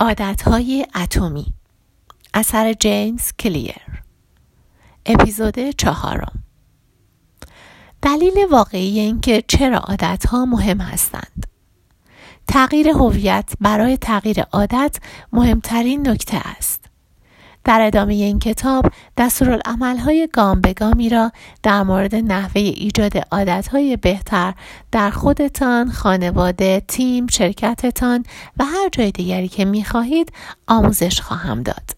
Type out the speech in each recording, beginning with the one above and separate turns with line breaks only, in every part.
عادتهای اتمی. اثر جیمز کلیر. اپیزود چهارم. دلیل واقعی اینکه چرا عادتها مهم هستند. تغییر هویت برای تغییر عادت مهمترین نکته است. در ادامه این کتاب های گام به گامی را در مورد نحوه ایجاد عادتهای بهتر در خودتان، خانواده، تیم، شرکتتان و هر جای دیگری که می خواهید آموزش خواهم داد.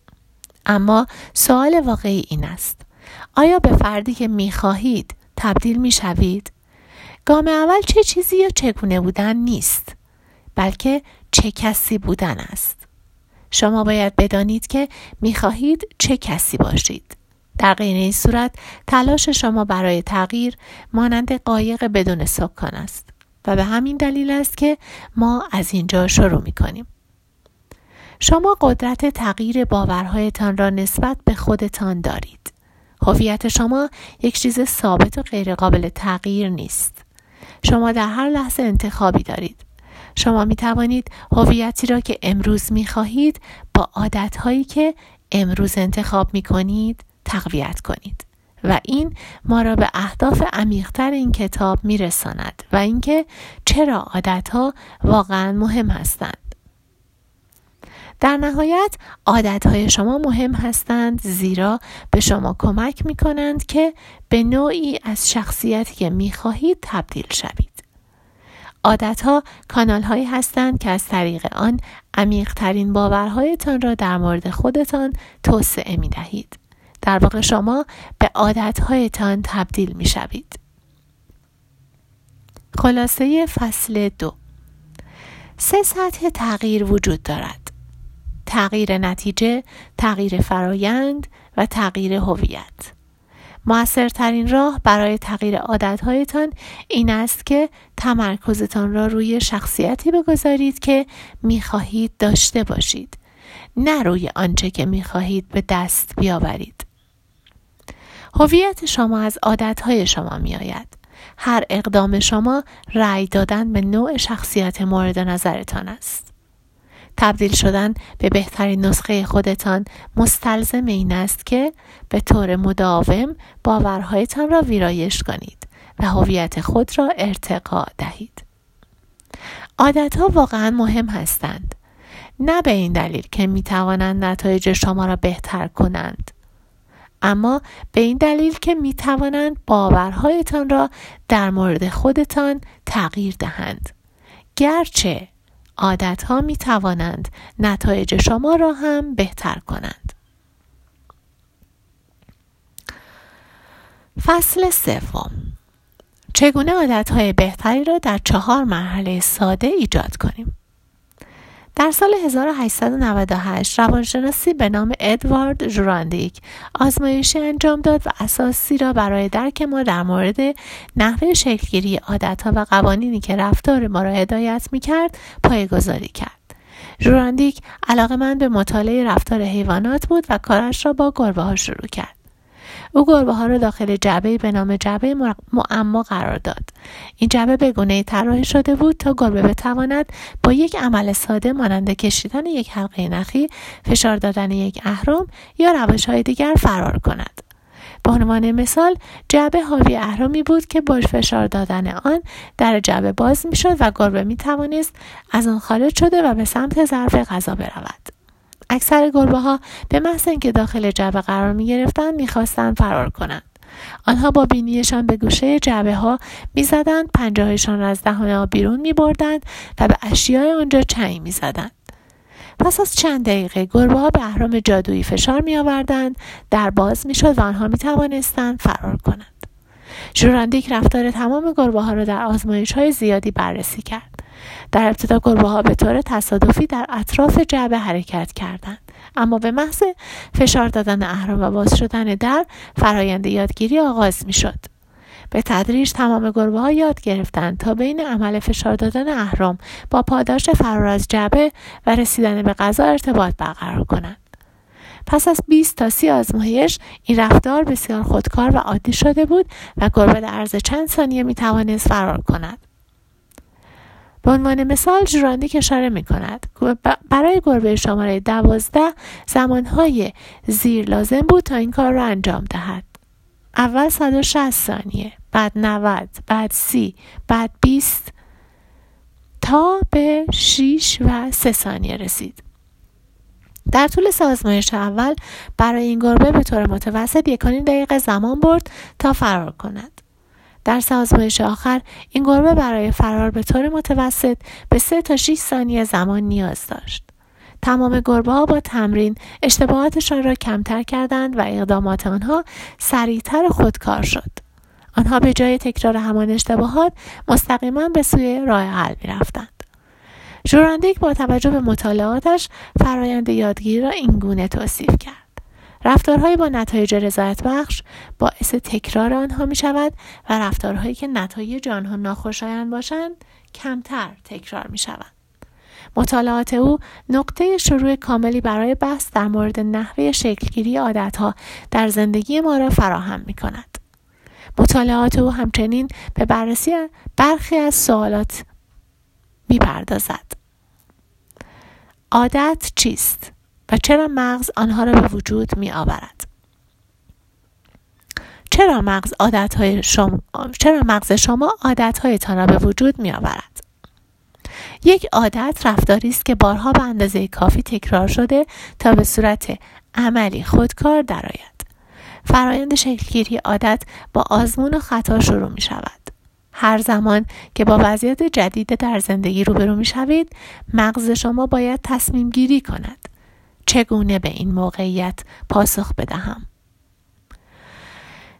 اما سوال واقعی این است. آیا به فردی که می خواهید تبدیل می شوید؟ گام اول چه چیزی یا چگونه بودن نیست بلکه چه کسی بودن است. شما باید بدانید که می‌خواهید چه کسی باشید. در غیر این صورت تلاش شما برای تغییر مانند قایق بدون سکان است و به همین دلیل است که ما از اینجا شروع می کنیم. شما قدرت تغییر باورهایتان را نسبت به خودتان دارید. هویت شما یک چیز ثابت و غیرقابل تغییر نیست. شما در هر لحظه انتخابی دارید. شما می توانید هویتی را که امروز می خواهید با عادت هایی که امروز انتخاب می کنید تقویت کنید و این ما را به اهداف عمیقتر این کتاب می رساند و اینکه چرا عادت ها واقعا مهم هستند در نهایت عادت های شما مهم هستند زیرا به شما کمک می کنند که به نوعی از شخصیتی که می خواهید تبدیل شوید. عادتها کانال هایی هستند که از طریق آن عمیقترین باورهایتان را در مورد خودتان توسعه می دهید. در واقع شما به عادتهایتان تبدیل می شوید. خلاصه فصل دو سه سطح تغییر وجود دارد. تغییر نتیجه، تغییر فرایند و تغییر هویت. موثرترین راه برای تغییر عادتهایتان این است که تمرکزتان را روی شخصیتی بگذارید که می‌خواهید داشته باشید نه روی آنچه که می‌خواهید به دست بیاورید. هویت شما از عادتهای شما میآید. هر اقدام شما رأی دادن به نوع شخصیت مورد نظرتان است. تبدیل شدن به بهترین نسخه خودتان مستلزم این است که به طور مداوم باورهایتان را ویرایش کنید و هویت خود را ارتقا دهید. عادتها واقعا مهم هستند. نه به این دلیل که می توانند نتایج شما را بهتر کنند. اما به این دلیل که می توانند باورهایتان را در مورد خودتان تغییر دهند. گرچه عادت ها می توانند نتایج شما را هم بهتر کنند. فصل سوم چگونه عادت های بهتری را در چهار مرحله ساده ایجاد کنیم؟ در سال 1898 روانشناسی به نام ادوارد ژوراندیک آزمایشی انجام داد و اساسی را برای درک ما در مورد نحوه شکلگیری عادتها و قوانینی که رفتار ما را هدایت می‌کرد پایگذاری کرد. ژوراندیک علاقه من به مطالعه رفتار حیوانات بود و کارش را با گربه ها شروع کرد. او گربه ها را داخل جعبه به نام جعبه معما قرار داد. این جعبه به گونه طراحی شده بود تا گربه بتواند با یک عمل ساده مانند کشیدن یک حلقه نخی فشار دادن یک اهرام یا روش های دیگر فرار کند. به عنوان مثال جعبه حاوی اهرامی بود که با فشار دادن آن در جعبه باز می‌شد و گربه می توانست از آن خارج شده و به سمت ظرف غذا برود. اکثر گربه ها به محض اینکه داخل جعبه قرار می گرفتند می‌خواستند فرار کنند آنها با بینیشان به گوشه جعبه ها می‌زدند پنجههایشان را از دهان ها بیرون می بردند و به اشیای آنجا چنگ می زدند. پس از چند دقیقه گربه ها به اهرام جادویی فشار می آوردند در باز می شد و آنها می توانستند فرار کنند. ژوراندیک رفتار تمام گربه ها را در آزمایش های زیادی بررسی کرد. در ابتدا گربه ها به طور تصادفی در اطراف جعبه حرکت کردند اما به محض فشار دادن اهرام و باز شدن در فرایند یادگیری آغاز می شد. به تدریج تمام گربه ها یاد گرفتند تا بین عمل فشار دادن اهرام با پاداش فرار از جعبه و رسیدن به غذا ارتباط برقرار کنند. پس از 20 تا 30 آزمایش این رفتار بسیار خودکار و عادی شده بود و گربه در عرض چند ثانیه می توانست فرار کند. به عنوان مثال که اشاره می کند برای گربه شماره دوازده زمانهای زیر لازم بود تا این کار را انجام دهد. اول 160 ثانیه بعد 90 بعد 30 بعد 20 تا به 6 و 3 ثانیه رسید. در طول سازمایش اول برای این گربه به طور متوسط یکانین دقیقه زمان برد تا فرار کند. در سازمایش آخر این گربه برای فرار به طور متوسط به 3 تا 6 ثانیه زمان نیاز داشت تمام گربه ها با تمرین اشتباهاتشان را کمتر کردند و اقدامات آنها سریعتر خودکار شد آنها به جای تکرار همان اشتباهات مستقیما به سوی راه حل می رفتند. ژوراندیک با توجه به مطالعاتش فرایند یادگیری را اینگونه توصیف کرد. رفتارهایی با نتایج رضایت بخش باعث تکرار آنها می شود و رفتارهایی که نتایج آنها ناخوشایند باشند کمتر تکرار می شوند. مطالعات او نقطه شروع کاملی برای بحث در مورد نحوه شکلگیری عادتها در زندگی ما را فراهم می کند. مطالعات او همچنین به بررسی برخی از سوالات می پردازد. عادت چیست چرا مغز آنها را به وجود می آورد؟ چرا مغز عادت شما چرا مغز شما عادت را به وجود می آورد؟ یک عادت رفتاری است که بارها به اندازه کافی تکرار شده تا به صورت عملی خودکار درآید فرایند شکلگیری عادت با آزمون و خطا شروع می شود هر زمان که با وضعیت جدید در زندگی روبرو می شوید مغز شما باید تصمیم گیری کند چگونه به این موقعیت پاسخ بدهم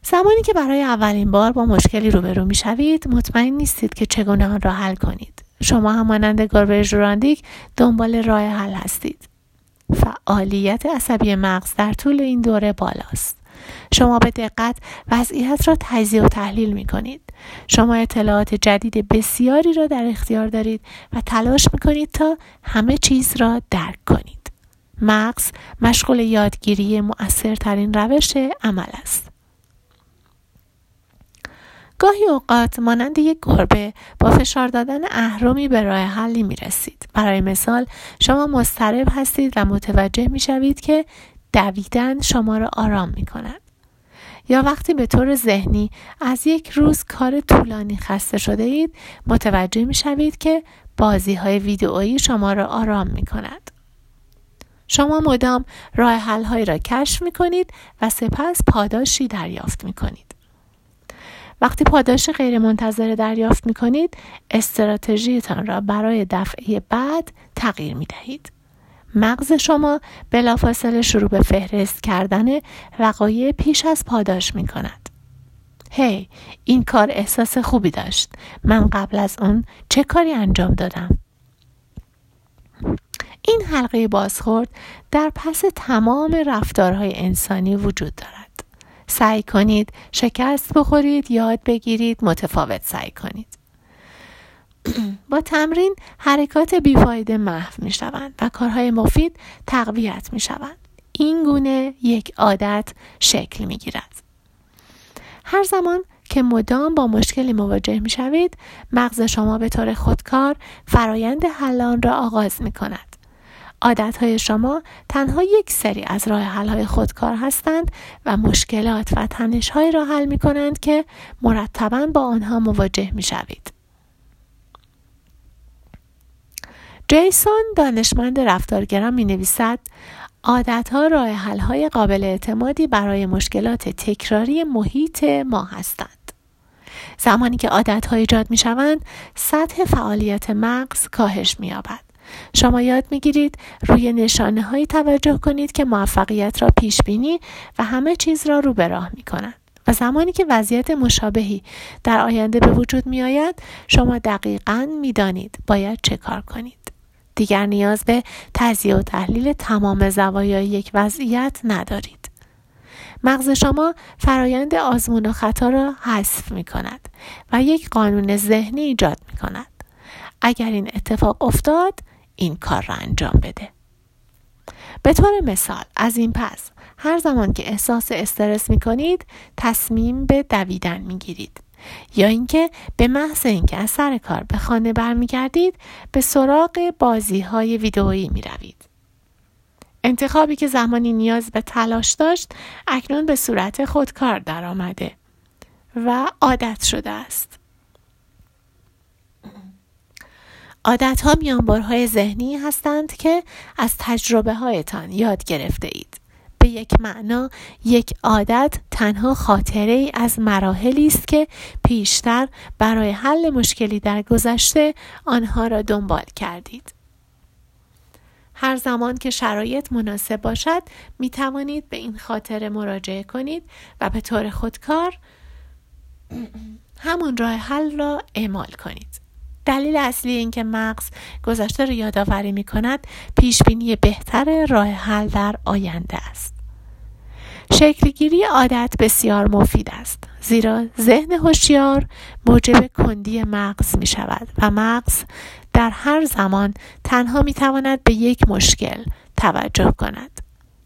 زمانی که برای اولین بار با مشکلی روبرو می شوید مطمئن نیستید که چگونه آن را حل کنید شما هم مانند گربه ژوراندیک دنبال راه حل هستید فعالیت عصبی مغز در طول این دوره بالاست شما به دقت وضعیت را تجزیه و تحلیل می کنید. شما اطلاعات جدید بسیاری را در اختیار دارید و تلاش می کنید تا همه چیز را درک کنید. مغز مشغول یادگیری مؤثرترین روش عمل است. گاهی اوقات مانند یک گربه با فشار دادن اهرمی به راه حلی می رسید. برای مثال شما مضطرب هستید و متوجه می شوید که دویدن شما را آرام می کند. یا وقتی به طور ذهنی از یک روز کار طولانی خسته شده اید متوجه می شوید که بازی های ویدئویی شما را آرام می کند. شما مدام راه حل را کشف می کنید و سپس پاداشی دریافت می کنید. وقتی پاداش غیرمنتظره دریافت می کنید استراتژیتان را برای دفعه بعد تغییر می دهید. مغز شما بلافاصله شروع به فهرست کردن وقایع پیش از پاداش می کند. هی hey, این کار احساس خوبی داشت. من قبل از اون چه کاری انجام دادم؟ این حلقه بازخورد در پس تمام رفتارهای انسانی وجود دارد. سعی کنید شکست بخورید یاد بگیرید متفاوت سعی کنید. با تمرین حرکات بیفایده محو می شوند و کارهای مفید تقویت می شوند. این گونه یک عادت شکل می گیرد. هر زمان که مدام با مشکلی مواجه می شوید مغز شما به طور خودکار فرایند حلان را آغاز می کند. های شما تنها یک سری از راه های خودکار هستند و مشکلات و تنشهایی را حل می کنند که مرتبا با آنها مواجه می شوید. جیسون دانشمند رفتارگرا می نویسد ها راه های قابل اعتمادی برای مشکلات تکراری محیط ما هستند. زمانی که عادت ها ایجاد می شوند سطح فعالیت مغز کاهش می یابد. شما یاد می‌گیرید روی نشانه هایی توجه کنید که موفقیت را پیش بینی و همه چیز را رو به راه می کنند. و زمانی که وضعیت مشابهی در آینده به وجود می آید شما دقیقا می دانید باید چه کار کنید. دیگر نیاز به تجزیه و تحلیل تمام زوایای یک وضعیت ندارید. مغز شما فرایند آزمون و خطا را حذف می کند و یک قانون ذهنی ایجاد می کند. اگر این اتفاق افتاد این کار را انجام بده به طور مثال از این پس هر زمان که احساس استرس می کنید تصمیم به دویدن می گیرید یا اینکه به محض اینکه از سر کار به خانه برمیگردید به سراغ بازی های ویدئویی می روید. انتخابی که زمانی نیاز به تلاش داشت اکنون به صورت خودکار درآمده و عادت شده است. عادت ها میانبارهای ذهنی هستند که از تجربه هایتان یاد گرفته اید. به یک معنا یک عادت تنها خاطره ای از مراحلی است که پیشتر برای حل مشکلی در گذشته آنها را دنبال کردید. هر زمان که شرایط مناسب باشد می توانید به این خاطره مراجعه کنید و به طور خودکار همون راه حل را اعمال کنید. دلیل اصلی اینکه مغز گذشته را یادآوری می کند پیش بینی بهتر راه حل در آینده است. شکلگیری عادت بسیار مفید است زیرا ذهن هوشیار موجب کندی مغز می شود و مغز در هر زمان تنها می تواند به یک مشکل توجه کند.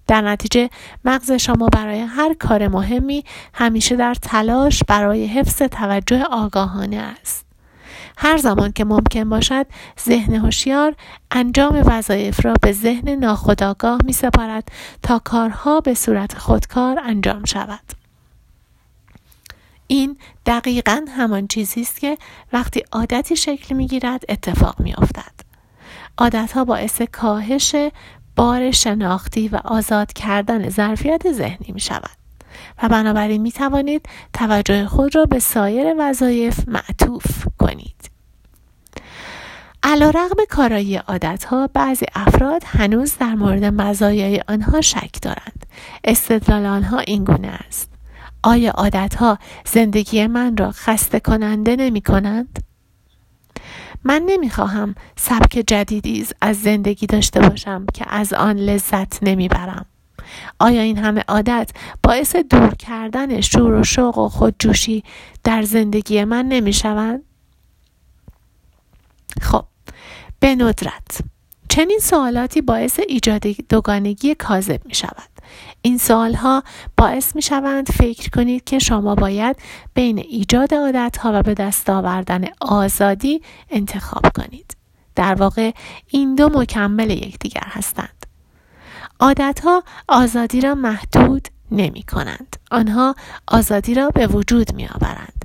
در نتیجه مغز شما برای هر کار مهمی همیشه در تلاش برای حفظ توجه آگاهانه است. هر زمان که ممکن باشد ذهن هوشیار انجام وظایف را به ذهن ناخودآگاه می سپارد تا کارها به صورت خودکار انجام شود این دقیقا همان چیزی است که وقتی عادتی شکل می گیرد اتفاق می افتد. عادت ها باعث کاهش بار شناختی و آزاد کردن ظرفیت ذهنی می شود و بنابراین می توانید توجه خود را به سایر وظایف معطوف کنید. علا رقم کارایی عادت ها بعضی افراد هنوز در مورد مزایای آنها شک دارند. استدلال آنها این گونه است. آیا عادت ها زندگی من را خسته کننده نمی کنند؟ من نمی خواهم سبک جدیدی از زندگی داشته باشم که از آن لذت نمی برم. آیا این همه عادت باعث دور کردن شور و شوق و خودجوشی در زندگی من نمی شوند؟ خب به ندرت. چنین سوالاتی باعث ایجاد دوگانگی کاذب می شود این سوالها باعث می شوند فکر کنید که شما باید بین ایجاد عادت ها و به دست آوردن آزادی انتخاب کنید. در واقع این دو مکمل یکدیگر هستند. عادت ها آزادی را محدود نمی کنند آنها آزادی را به وجود می آورند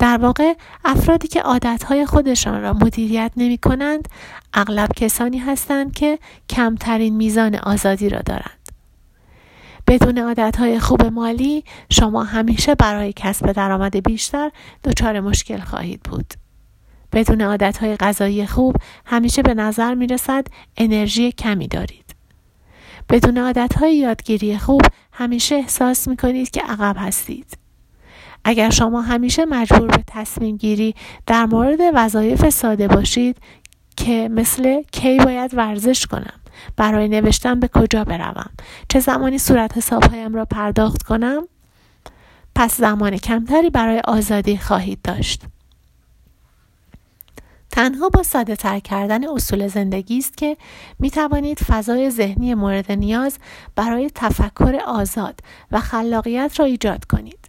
در واقع افرادی که عادتهای خودشان را مدیریت نمی کنند اغلب کسانی هستند که کمترین میزان آزادی را دارند. بدون عادتهای خوب مالی شما همیشه برای کسب درآمد بیشتر دچار مشکل خواهید بود. بدون عادتهای غذایی خوب همیشه به نظر می رسد انرژی کمی دارید. بدون عادتهای یادگیری خوب همیشه احساس می کنید که عقب هستید. اگر شما همیشه مجبور به تصمیم گیری در مورد وظایف ساده باشید که مثل کی باید ورزش کنم برای نوشتن به کجا بروم چه زمانی صورت حسابهایم را پرداخت کنم پس زمان کمتری برای آزادی خواهید داشت تنها با ساده تر کردن اصول زندگی است که می توانید فضای ذهنی مورد نیاز برای تفکر آزاد و خلاقیت را ایجاد کنید.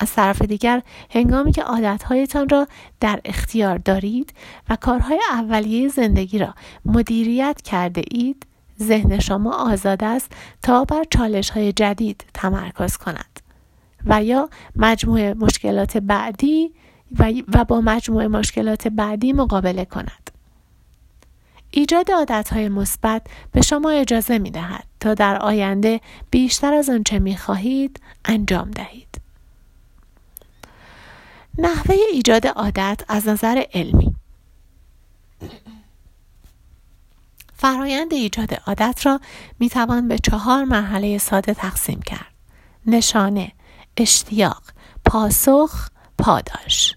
از طرف دیگر هنگامی که عادتهایتان را در اختیار دارید و کارهای اولیه زندگی را مدیریت کرده اید ذهن شما آزاد است تا بر چالش های جدید تمرکز کند و یا مجموعه مشکلات بعدی و, با مجموعه مشکلات بعدی مقابله کند ایجاد های مثبت به شما اجازه می دهد تا در آینده بیشتر از آنچه می خواهید انجام دهید. نحوه ایجاد عادت از نظر علمی فرایند ایجاد عادت را می توان به چهار مرحله ساده تقسیم کرد. نشانه، اشتیاق، پاسخ، پاداش.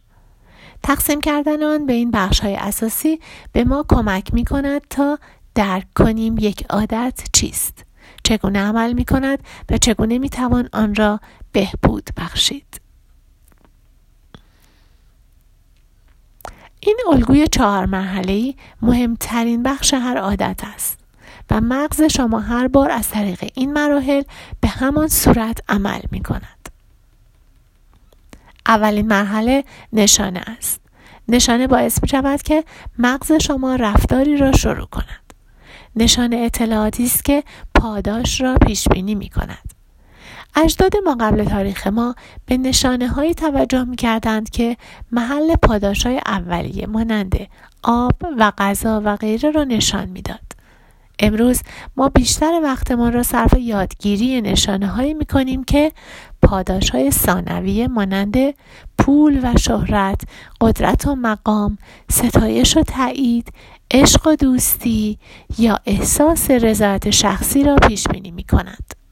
تقسیم کردن آن به این بخش های اساسی به ما کمک می کند تا درک کنیم یک عادت چیست، چگونه عمل می کند و چگونه می توان آن را بهبود بخشید. این الگوی چهار مرحله مهمترین بخش هر عادت است و مغز شما هر بار از طریق این مراحل به همان صورت عمل می کند. اولین مرحله نشانه است. نشانه باعث می شود که مغز شما رفتاری را شروع کند. نشانه اطلاعاتی است که پاداش را پیش بینی می کند اجداد ما قبل تاریخ ما به نشانه های توجه می کردند که محل پاداش های اولیه مانند آب و غذا و غیره را نشان می‌داد. امروز ما بیشتر وقتمان را صرف یادگیری نشانه هایی می کنیم که پاداش های ثانویه مانند پول و شهرت، قدرت و مقام، ستایش و تایید، عشق و دوستی یا احساس رضایت شخصی را پیش بینی می کند.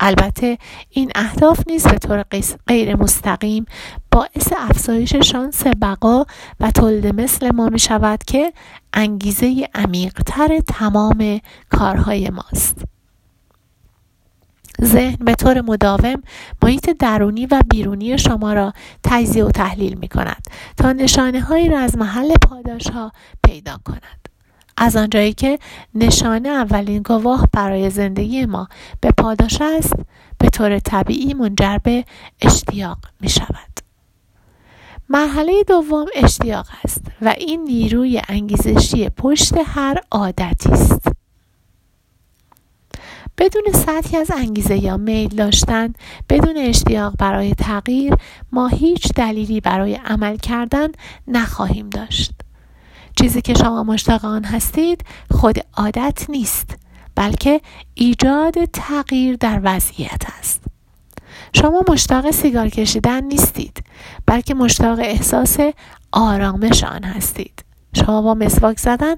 البته این اهداف نیز به طور غیر مستقیم باعث افزایش شانس بقا و تولد مثل ما می شود که انگیزه عمیقتر تمام کارهای ماست. ذهن به طور مداوم محیط درونی و بیرونی شما را تجزیه و تحلیل می کند تا نشانه هایی را از محل پاداش ها پیدا کند. از آنجایی که نشانه اولین گواه برای زندگی ما به پاداش است به طور طبیعی منجر به اشتیاق می شود. مرحله دوم اشتیاق است و این نیروی انگیزشی پشت هر عادتی است. بدون سطحی از انگیزه یا میل داشتن بدون اشتیاق برای تغییر ما هیچ دلیلی برای عمل کردن نخواهیم داشت چیزی که شما مشتاق آن هستید خود عادت نیست بلکه ایجاد تغییر در وضعیت است شما مشتاق سیگار کشیدن نیستید بلکه مشتاق احساس آرامش آن هستید شما با مسواک زدن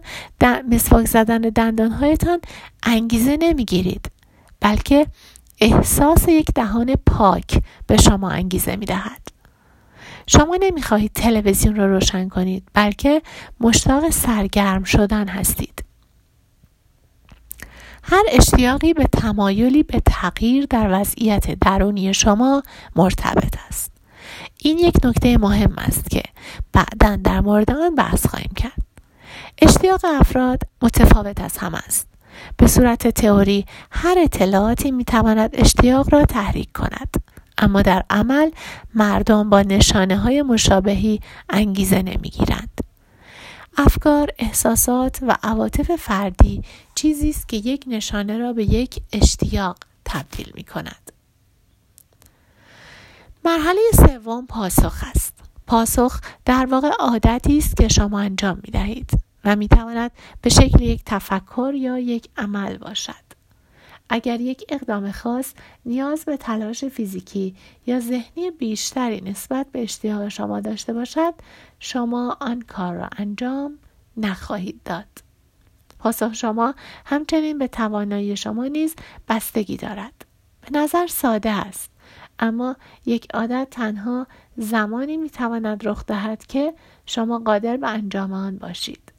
مسواک زدن دندانهایتان انگیزه نمی‌گیرید بلکه احساس یک دهان پاک به شما انگیزه می دهد. شما نمی‌خواهید تلویزیون را روشن کنید بلکه مشتاق سرگرم شدن هستید. هر اشتیاقی به تمایلی به تغییر در وضعیت درونی شما مرتبط است. این یک نکته مهم است که بعدا در مورد آن بحث خواهیم کرد. اشتیاق افراد متفاوت از هم است. به صورت تئوری هر اطلاعاتی می تواند اشتیاق را تحریک کند. اما در عمل مردم با نشانه های مشابهی انگیزه نمی گیرند. افکار، احساسات و عواطف فردی چیزی است که یک نشانه را به یک اشتیاق تبدیل می کند. مرحله سوم پاسخ است. پاسخ در واقع عادتی است که شما انجام می دهید و می تواند به شکل یک تفکر یا یک عمل باشد. اگر یک اقدام خاص نیاز به تلاش فیزیکی یا ذهنی بیشتری نسبت به اشتیاق شما داشته باشد شما آن کار را انجام نخواهید داد. پاسخ شما همچنین به توانایی شما نیز بستگی دارد. به نظر ساده است اما یک عادت تنها زمانی می‌تواند رخ دهد که شما قادر به انجام آن باشید.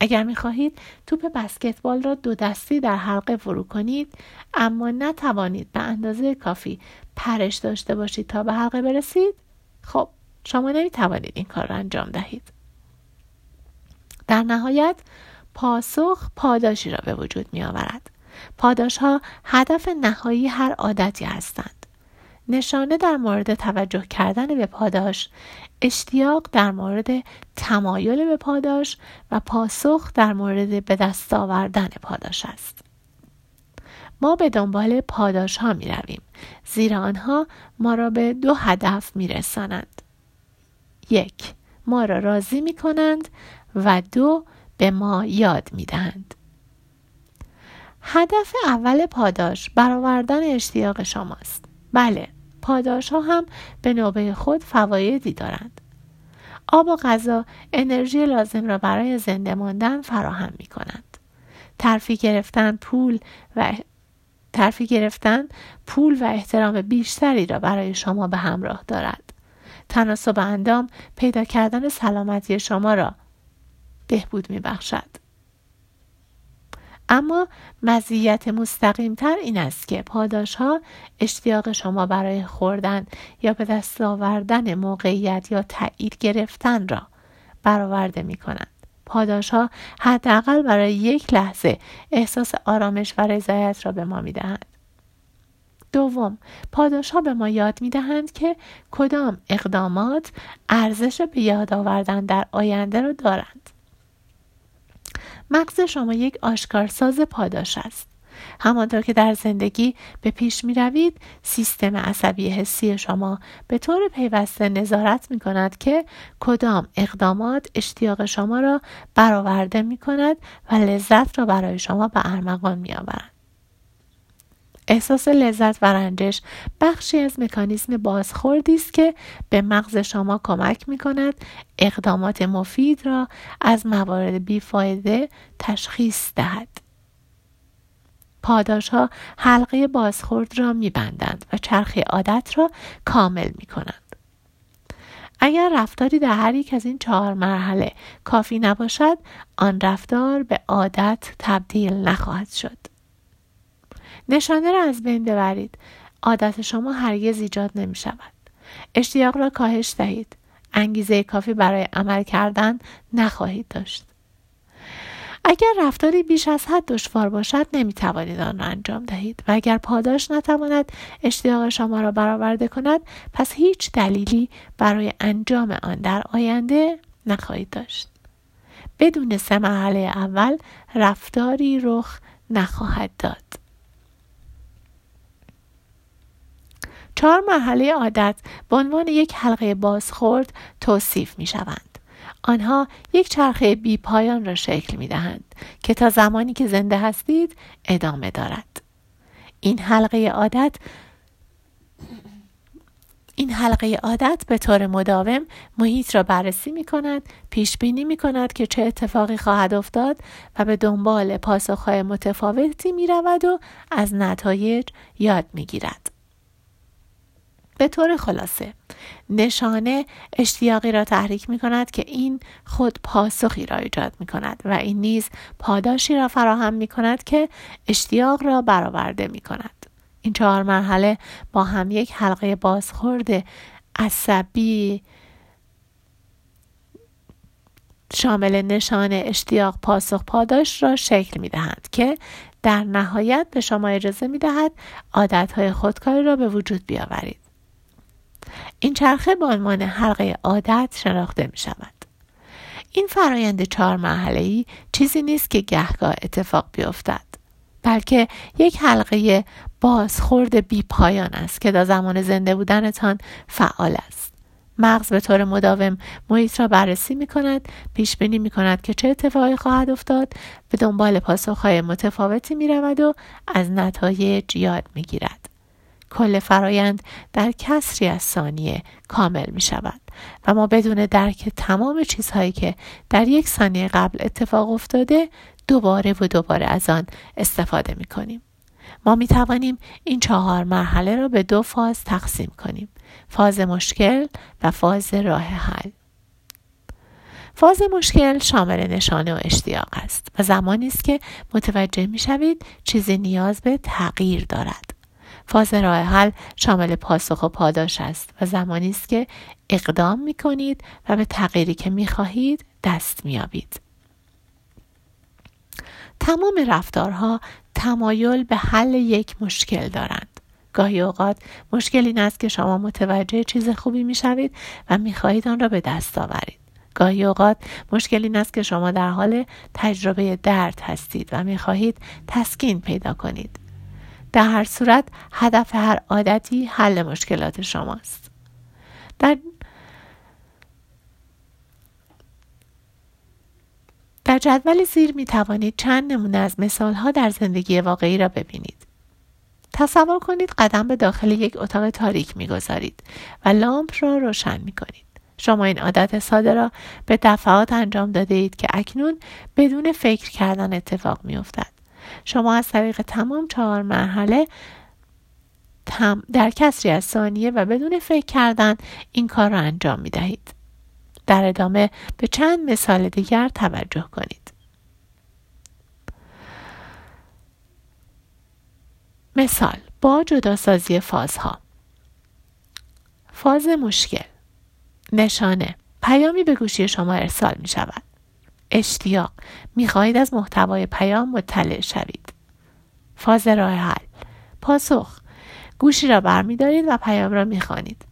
اگر می خواهید توپ بسکتبال را دو دستی در حلقه فرو کنید اما نتوانید به اندازه کافی پرش داشته باشید تا به حلقه برسید خب شما نمی توانید این کار را انجام دهید. در نهایت پاسخ پاداشی را به وجود می آورد پاداش ها هدف نهایی هر عادتی هستند. نشانه در مورد توجه کردن به پاداش اشتیاق در مورد تمایل به پاداش و پاسخ در مورد به دست آوردن پاداش است ما به دنبال پاداش ها می رویم زیرا آنها ما را به دو هدف می رسانند. یک ما را راضی می کنند و دو به ما یاد می دهند. هدف اول پاداش برآوردن اشتیاق شماست. بله پاداش ها هم به نوبه خود فوایدی دارند. آب و غذا انرژی لازم را برای زنده ماندن فراهم می کنند. ترفی گرفتن پول و ترفی گرفتن پول و احترام بیشتری را برای شما به همراه دارد. تناسب اندام پیدا کردن سلامتی شما را بهبود می بخشد. اما مزیت مستقیمتر این است که پاداش ها اشتیاق شما برای خوردن یا به دست آوردن موقعیت یا تایید گرفتن را برآورده می کنند. پاداش ها حداقل برای یک لحظه احساس آرامش و رضایت را به ما می دهند. دوم پاداش ها به ما یاد می دهند که کدام اقدامات ارزش به یاد آوردن در آینده را دارند. مغز شما یک آشکارساز پاداش است. همانطور که در زندگی به پیش می روید سیستم عصبی حسی شما به طور پیوسته نظارت می کند که کدام اقدامات اشتیاق شما را برآورده می کند و لذت را برای شما به ارمغان می آورد. احساس لذت و رنجش بخشی از مکانیزم بازخوردی است که به مغز شما کمک می کند اقدامات مفید را از موارد بیفایده تشخیص دهد. پاداش ها حلقه بازخورد را می بندند و چرخه عادت را کامل می کنند. اگر رفتاری در هر یک از این چهار مرحله کافی نباشد آن رفتار به عادت تبدیل نخواهد شد. نشانه را از بین ببرید. عادت شما هرگز ایجاد نمی شود. اشتیاق را کاهش دهید. انگیزه کافی برای عمل کردن نخواهید داشت. اگر رفتاری بیش از حد دشوار باشد نمی توانید آن را انجام دهید و اگر پاداش نتواند اشتیاق شما را برآورده کند پس هیچ دلیلی برای انجام آن در آینده نخواهید داشت بدون سه مرحله اول رفتاری رخ نخواهد داد چهار مرحله عادت به عنوان یک حلقه بازخورد توصیف می شوند. آنها یک چرخه بی پایان را شکل می دهند که تا زمانی که زنده هستید ادامه دارد. این حلقه عادت این حلقه عادت به طور مداوم محیط را بررسی می کند، پیش بینی می کند که چه اتفاقی خواهد افتاد و به دنبال پاسخهای متفاوتی می رود و از نتایج یاد می گیرد. به طور خلاصه نشانه اشتیاقی را تحریک می کند که این خود پاسخی را ایجاد می کند و این نیز پاداشی را فراهم می کند که اشتیاق را برآورده می کند. این چهار مرحله با هم یک حلقه بازخورد عصبی شامل نشانه اشتیاق پاسخ پاداش را شکل می دهند که در نهایت به شما اجازه می دهد عادتهای خودکاری را به وجود بیاورید. این چرخه به عنوان حلقه عادت شناخته می شود. این فرایند چهار مرحله ای چیزی نیست که گهگاه اتفاق بیفتد بلکه یک حلقه بازخورد بی پایان است که در زمان زنده بودنتان فعال است مغز به طور مداوم محیط را بررسی می کند پیش بینی می کند که چه اتفاقی خواهد افتاد به دنبال پاسخهای متفاوتی می رود و از نتایج یاد می گیرد کل فرایند در کسری از ثانیه کامل می شود و ما بدون درک تمام چیزهایی که در یک ثانیه قبل اتفاق افتاده دوباره و دوباره از آن استفاده می کنیم. ما می توانیم این چهار مرحله را به دو فاز تقسیم کنیم. فاز مشکل و فاز راه حل. فاز مشکل شامل نشانه و اشتیاق است و زمانی است که متوجه می شوید چیزی نیاز به تغییر دارد. فاز راه حل شامل پاسخ و پاداش است و زمانی است که اقدام می کنید و به تغییری که می خواهید دست می آبید. تمام رفتارها تمایل به حل یک مشکل دارند. گاهی اوقات مشکل این است که شما متوجه چیز خوبی می شوید و می خواهید آن را به دست آورید. گاهی اوقات مشکل این است که شما در حال تجربه درد هستید و می خواهید تسکین پیدا کنید. در هر صورت هدف هر عادتی حل مشکلات شماست در در جدول زیر می توانید چند نمونه از مثال ها در زندگی واقعی را ببینید. تصور کنید قدم به داخل یک اتاق تاریک می گذارید و لامپ را روشن می کنید. شما این عادت ساده را به دفعات انجام داده اید که اکنون بدون فکر کردن اتفاق می افتد. شما از طریق تمام چهار مرحله در کسری از ثانیه و بدون فکر کردن این کار را انجام می دهید. در ادامه به چند مثال دیگر توجه کنید. مثال با جداسازی فازها فاز مشکل نشانه پیامی به گوشی شما ارسال می شود اشتیاق. می‌خواهید از محتوای پیام مطلع شوید. فاز راه حل. پاسخ. گوشی را برمیدارید و پیام را می‌خوانید.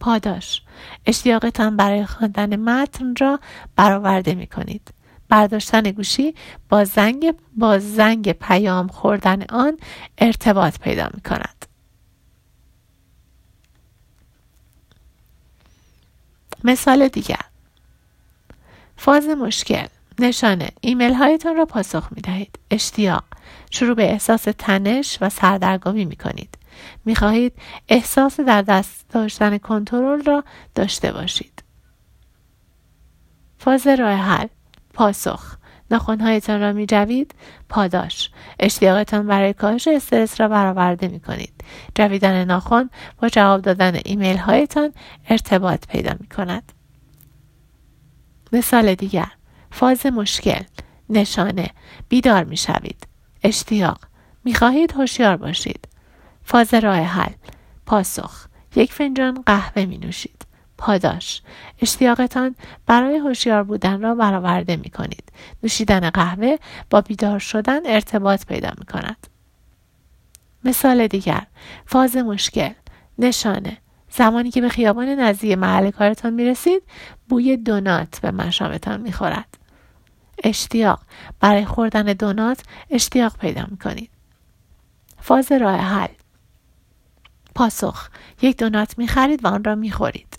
پاداش. اشتیاقتان برای خواندن متن را برآورده می کنید. برداشتن گوشی با زنگ با زنگ پیام خوردن آن ارتباط پیدا می کند. مثال دیگر. فاز مشکل. نشانه. ایمیل هایتان را پاسخ می دهید. اشتیاق. شروع به احساس تنش و سردرگمی می کنید. می خواهید احساس در دست داشتن کنترل را داشته باشید. فاز راه حل. پاسخ. ناخونهایتان را می جوید پاداش. اشتیاقتان برای کاهش استرس را برآورده می کنید جویدن ناخون با جواب دادن ایمیل هایتان ارتباط پیدا می کند مثال دیگر. فاز مشکل نشانه بیدار می شوید اشتیاق می خواهید هوشیار باشید. فاز راه حل پاسخ یک فنجان قهوه می نوشید پاداش اشتیاقتان برای هوشیار بودن را برآورده می کنید نوشیدن قهوه با بیدار شدن ارتباط پیدا می کند مثال دیگر فاز مشکل نشانه زمانی که به خیابان نزدیک محل کارتان می رسید بوی دونات به مشامتان می خورد. اشتیاق برای خوردن دونات اشتیاق پیدا می کنید. فاز راه حل پاسخ یک دونات می خرید و آن را می خورید.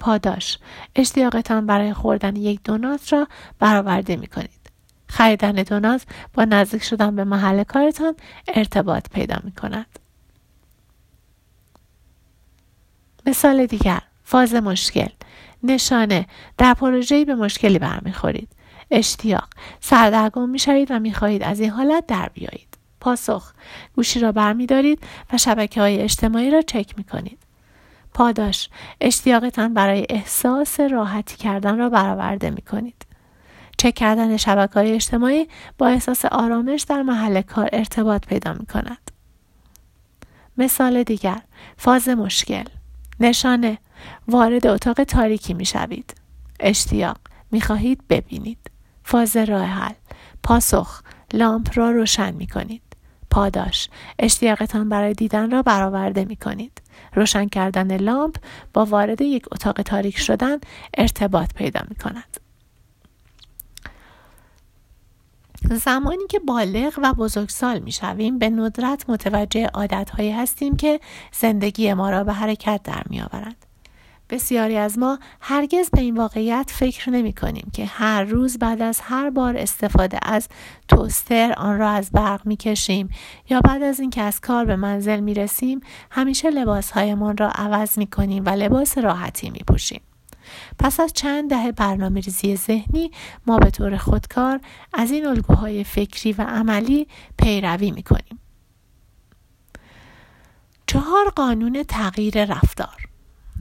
پاداش اشتیاقتان برای خوردن یک دونات را برآورده می کنید. خریدن دونات با نزدیک شدن به محل کارتان ارتباط پیدا می کند. مثال دیگر فاز مشکل نشانه در پروژه‌ای به مشکلی برمیخورید اشتیاق سردرگم می‌شوید و می‌خواهید از این حالت در بیایید پاسخ گوشی را برمیدارید و شبکه های اجتماعی را چک می کنید. پاداش اشتیاقتان برای احساس راحتی کردن را برآورده می کنید. چک کردن شبکه های اجتماعی با احساس آرامش در محل کار ارتباط پیدا می کند. مثال دیگر فاز مشکل نشانه وارد اتاق تاریکی می شوید. اشتیاق می خواهید ببینید. فاز راه حل پاسخ لامپ را روشن می کنید. پاداش اشتیاقتان برای دیدن را برآورده می کنید. روشن کردن لامپ با وارد یک اتاق تاریک شدن ارتباط پیدا می کند. زمانی که بالغ و بزرگسال می شویم به ندرت متوجه عادتهایی هستیم که زندگی ما را به حرکت در می. بسیاری از ما هرگز به این واقعیت فکر نمی کنیم که هر روز بعد از هر بار استفاده از توستر آن را از برق می کشیم یا بعد از اینکه از کار به منزل می رسیم همیشه لباسهایمان را عوض می کنیم و لباس راحتی می پوشیم. پس از چند دهه برنامه ریزی ذهنی ما به طور خودکار از این الگوهای فکری و عملی پیروی می کنیم. چهار قانون تغییر رفتار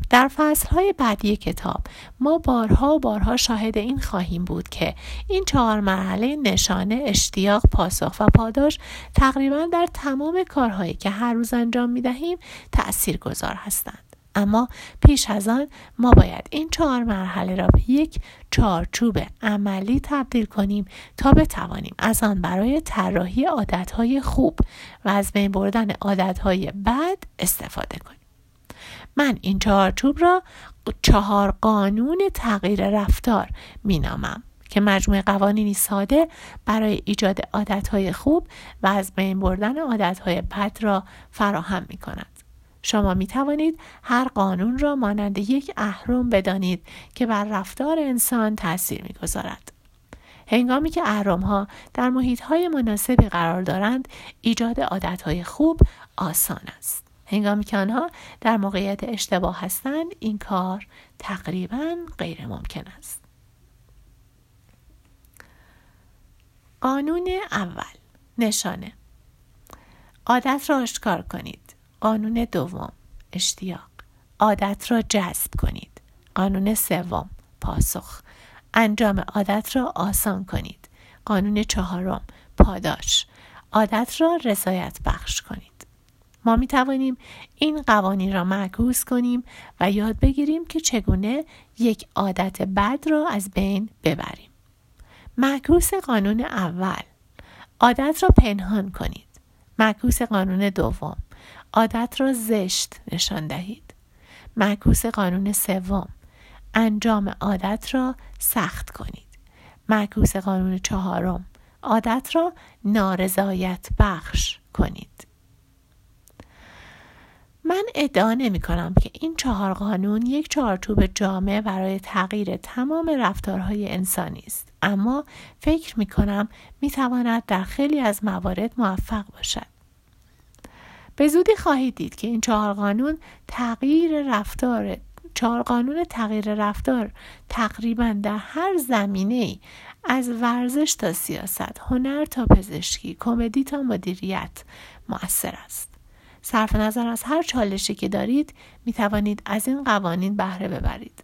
در فصلهای بعدی کتاب ما بارها و بارها شاهد این خواهیم بود که این چهار مرحله نشانه اشتیاق پاسخ و پاداش تقریبا در تمام کارهایی که هر روز انجام می دهیم تأثیر گذار هستند. اما پیش از آن ما باید این چهار مرحله را به یک چارچوب عملی تبدیل کنیم تا بتوانیم از آن برای طراحی عادتهای خوب و از بین بردن عادتهای بد استفاده کنیم من این چارچوب را چهار قانون تغییر رفتار مینامم که مجموعه قوانینی ساده برای ایجاد عادتهای خوب و از بین بردن عادتهای بد را فراهم می کند. شما می توانید هر قانون را مانند یک اهرم بدانید که بر رفتار انسان تاثیر می گذارد. هنگامی که اهرم ها در محیط های مناسبی قرار دارند ایجاد عادت های خوب آسان است. هنگامی که آنها در موقعیت اشتباه هستند این کار تقریبا غیر ممکن است. قانون اول نشانه عادت را آشکار کنید قانون دوم اشتیاق. عادت را جذب کنید. قانون سوم پاسخ. انجام عادت را آسان کنید. قانون چهارم پاداش. عادت را رضایت بخش کنید. ما می توانیم این قوانین را معکوس کنیم و یاد بگیریم که چگونه یک عادت بد را از بین ببریم. معکوس قانون اول. عادت را پنهان کنید. معکوس قانون دوم. عادت را زشت نشان دهید. معکوس قانون سوم. انجام عادت را سخت کنید. معکوس قانون چهارم. عادت را نارضایت بخش کنید. من ادعا نمی کنم که این چهار قانون یک چارچوب جامع برای تغییر تمام رفتارهای انسانی است. اما فکر می کنم می تواند در خیلی از موارد موفق باشد. به زودی خواهید دید که این چهار قانون تغییر رفتار چهار قانون تغییر رفتار تقریبا در هر زمینه از ورزش تا سیاست هنر تا پزشکی کمدی تا مدیریت مؤثر است. صرف نظر از هر چالشی که دارید می توانید از این قوانین بهره ببرید.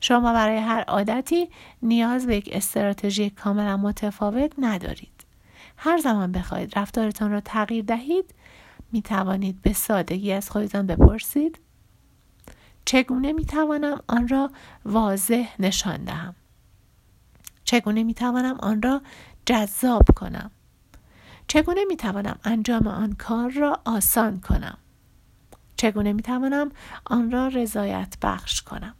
شما برای هر عادتی نیاز به یک استراتژی کاملا متفاوت ندارید. هر زمان بخواهید رفتارتان را تغییر دهید می توانید به سادگی از خودتان بپرسید؟ چگونه می توانم آن را واضح نشان دهم؟ چگونه می توانم آن را جذاب کنم؟ چگونه می توانم انجام آن کار را آسان کنم؟ چگونه می توانم آن را رضایت بخش کنم؟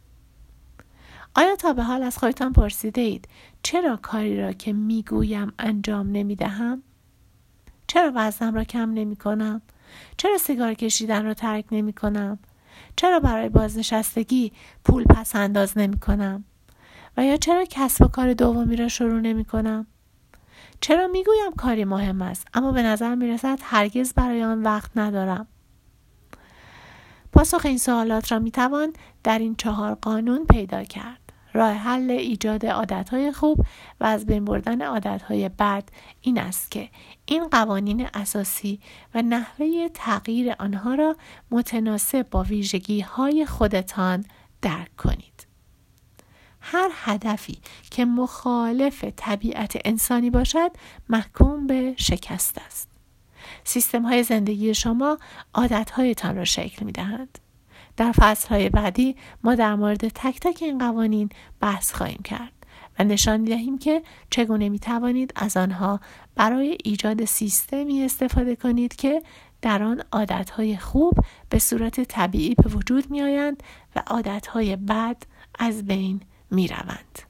آیا تا به حال از خودتان پرسیده اید چرا کاری را که می گویم انجام نمی دهم؟ چرا وزنم را کم نمی کنم؟ چرا سیگار کشیدن را ترک نمی کنم؟ چرا برای بازنشستگی پول پس انداز نمی کنم؟ و یا چرا کسب و کار دومی را شروع نمی کنم؟ چرا می‌گویم کاری مهم است اما به نظر می رسد هرگز برای آن وقت ندارم پاسخ این سوالات را می توان در این چهار قانون پیدا کرد راه حل ایجاد عادتهای خوب و از بین بردن عادتهای بد این است که این قوانین اساسی و نحوه تغییر آنها را متناسب با ویژگی های خودتان درک کنید. هر هدفی که مخالف طبیعت انسانی باشد محکوم به شکست است. سیستم های زندگی شما عادت هایتان را شکل می دهند. در فصل های بعدی ما در مورد تک تک این قوانین بحث خواهیم کرد و نشان دهیم که چگونه می توانید از آنها برای ایجاد سیستمی استفاده کنید که در آن عادتهای خوب به صورت طبیعی به وجود می آیند و عادتهای بد از بین می روند.